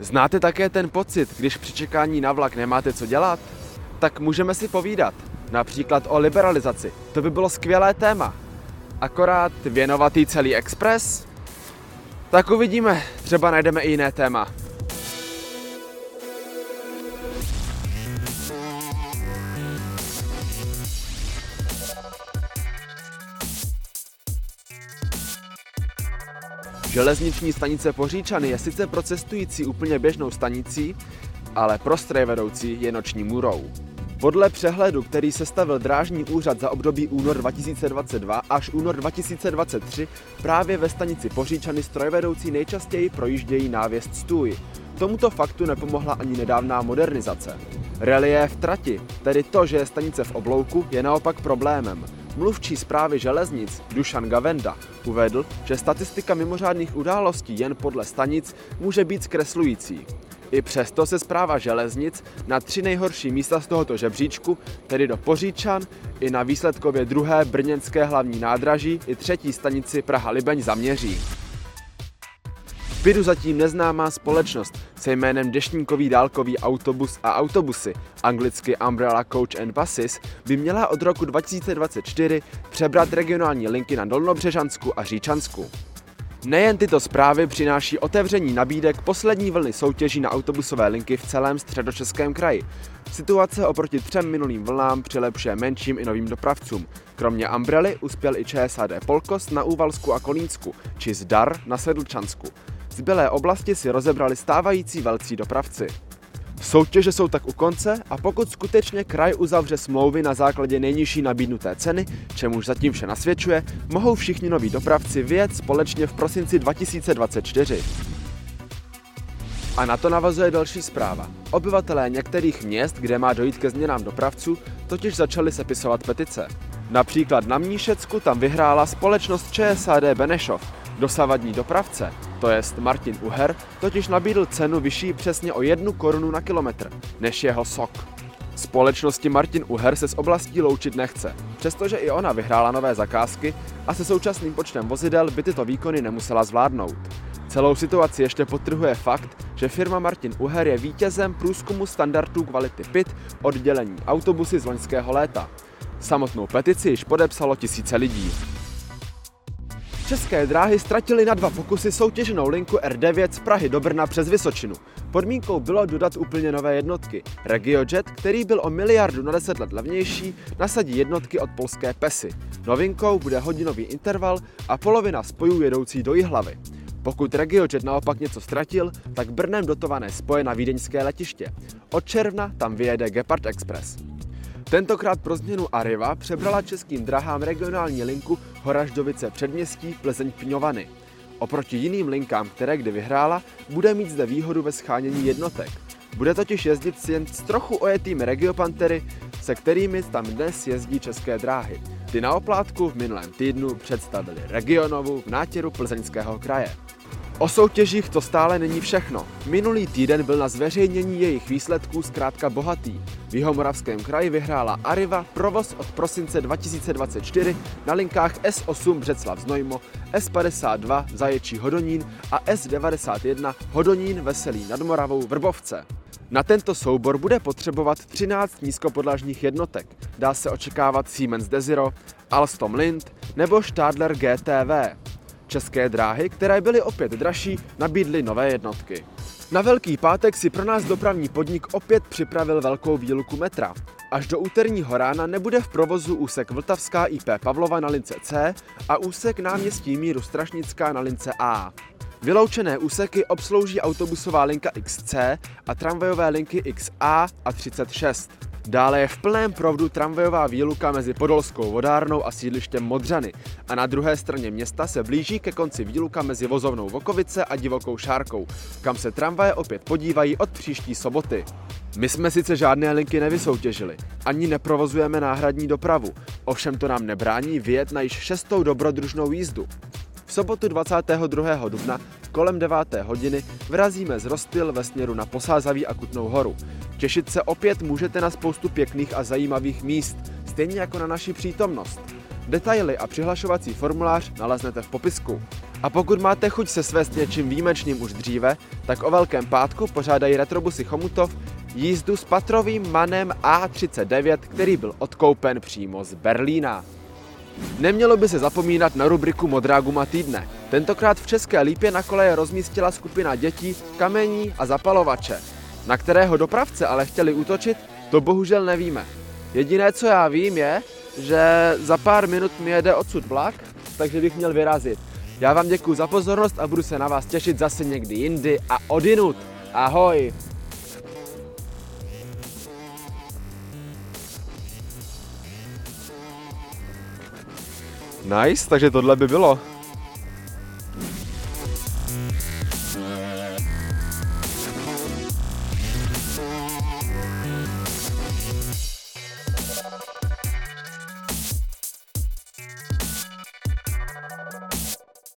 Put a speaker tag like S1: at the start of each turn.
S1: Znáte také ten pocit, když při čekání na vlak nemáte co dělat? Tak můžeme si povídat. Například o liberalizaci. To by bylo skvělé téma. Akorát věnovatý celý expres? Tak uvidíme, třeba najdeme i jiné téma. Železniční stanice Poříčany je sice pro cestující úplně běžnou stanicí, ale pro strojvedoucí je noční můrou. Podle přehledu, který sestavil Drážní úřad za období únor 2022 až únor 2023, právě ve stanici Poříčany strojvedoucí nejčastěji projíždějí návěst stůj. Tomuto faktu nepomohla ani nedávná modernizace. Reliéf trati, tedy to, že je stanice v oblouku, je naopak problémem. Mluvčí zprávy železnic Dušan Gavenda uvedl, že statistika mimořádných událostí jen podle stanic může být zkreslující. I přesto se zpráva železnic na tři nejhorší místa z tohoto žebříčku, tedy do Poříčan, i na výsledkově druhé brněnské hlavní nádraží i třetí stanici Praha-Libeň zaměří. Pidu zatím neznámá společnost se jménem Deštníkový dálkový autobus a autobusy, anglicky Umbrella Coach and Buses, by měla od roku 2024 přebrat regionální linky na Dolnobřežansku a Říčansku. Nejen tyto zprávy přináší otevření nabídek poslední vlny soutěží na autobusové linky v celém středočeském kraji. Situace oproti třem minulým vlnám přilepšuje menším i novým dopravcům. Kromě Umbrely uspěl i ČSAD Polkost na Úvalsku a Kolínsku, či Zdar na Sedlčansku. Zbylé oblasti si rozebrali stávající velcí dopravci. Soutěže jsou tak u konce a pokud skutečně kraj uzavře smlouvy na základě nejnižší nabídnuté ceny, čemuž zatím vše nasvědčuje, mohou všichni noví dopravci vyjet společně v prosinci 2024. A na to navazuje další zpráva. Obyvatelé některých měst, kde má dojít ke změnám dopravců, totiž začali sepisovat petice. Například na Mníšecku tam vyhrála společnost ČSAD Benešov, dosavadní dopravce, to jest Martin Uher, totiž nabídl cenu vyšší přesně o jednu korunu na kilometr, než jeho sok. Společnosti Martin Uher se z oblastí loučit nechce, přestože i ona vyhrála nové zakázky a se současným počtem vozidel by tyto výkony nemusela zvládnout. Celou situaci ještě potrhuje fakt, že firma Martin Uher je vítězem průzkumu standardů kvality PIT oddělení autobusy z loňského léta. Samotnou petici již podepsalo tisíce lidí. České dráhy ztratily na dva pokusy soutěženou linku R9 z Prahy do Brna přes Vysočinu. Podmínkou bylo dodat úplně nové jednotky. RegioJet, který byl o miliardu na 10 let levnější, nasadí jednotky od polské PESy. Novinkou bude hodinový interval a polovina spojů jedoucí do Jihlavy. Pokud RegioJet naopak něco ztratil, tak Brnem dotované spoje na vídeňské letiště. Od června tam vyjede Gepard Express. Tentokrát pro změnu Arriva přebrala českým drahám regionální linku Horaždovice předměstí Plzeň Pňovany. Oproti jiným linkám, které kdy vyhrála, bude mít zde výhodu ve schánění jednotek. Bude totiž jezdit jen s trochu ojetými regiopantery, se kterými tam dnes jezdí české dráhy. Ty na oplátku v minulém týdnu představili Regionovu v nátěru plzeňského kraje. O soutěžích to stále není všechno. Minulý týden byl na zveřejnění jejich výsledků zkrátka bohatý. V Jihomoravském kraji vyhrála Arriva provoz od prosince 2024 na linkách S8 Břeclav Znojmo, S52 Zaječí Hodonín a S91 Hodonín Veselý nad Moravou Vrbovce. Na tento soubor bude potřebovat 13 nízkopodlažních jednotek. Dá se očekávat Siemens Desiro, Alstom Lind nebo Stadler GTV. České dráhy, které byly opět dražší, nabídly nové jednotky. Na Velký pátek si pro nás dopravní podnik opět připravil velkou výluku metra. Až do úterního rána nebude v provozu úsek Vltavská IP Pavlova na lince C a úsek náměstí Míru Strašnická na lince A. Vyloučené úseky obslouží autobusová linka XC a tramvajové linky XA a 36. Dále je v plném proudu tramvajová výluka mezi Podolskou vodárnou a sídlištěm Modřany a na druhé straně města se blíží ke konci výluka mezi vozovnou Vokovice a divokou Šárkou, kam se tramvaje opět podívají od příští soboty. My jsme sice žádné linky nevysoutěžili, ani neprovozujeme náhradní dopravu, ovšem to nám nebrání vyjet na již šestou dobrodružnou jízdu. Sobotu 22. dubna kolem 9. hodiny vrazíme z Rostil ve směru na Posázavý a Kutnou horu. Těšit se opět můžete na spoustu pěkných a zajímavých míst, stejně jako na naši přítomnost. Detaily a přihlašovací formulář naleznete v popisku. A pokud máte chuť se svést něčím výjimečným už dříve, tak o Velkém pátku pořádají Retrobusy Chomutov jízdu s patrovým manem A39, který byl odkoupen přímo z Berlína. Nemělo by se zapomínat na rubriku Modrá guma týdne. Tentokrát v České Lípě na koleje rozmístila skupina dětí kamení a zapalovače. Na kterého dopravce ale chtěli útočit, to bohužel nevíme. Jediné, co já vím, je, že za pár minut mi jede odsud vlak, takže bych měl vyrazit. Já vám děkuji za pozornost a budu se na vás těšit zase někdy jindy a odinut. Ahoj! Nice, takže tohle by bylo.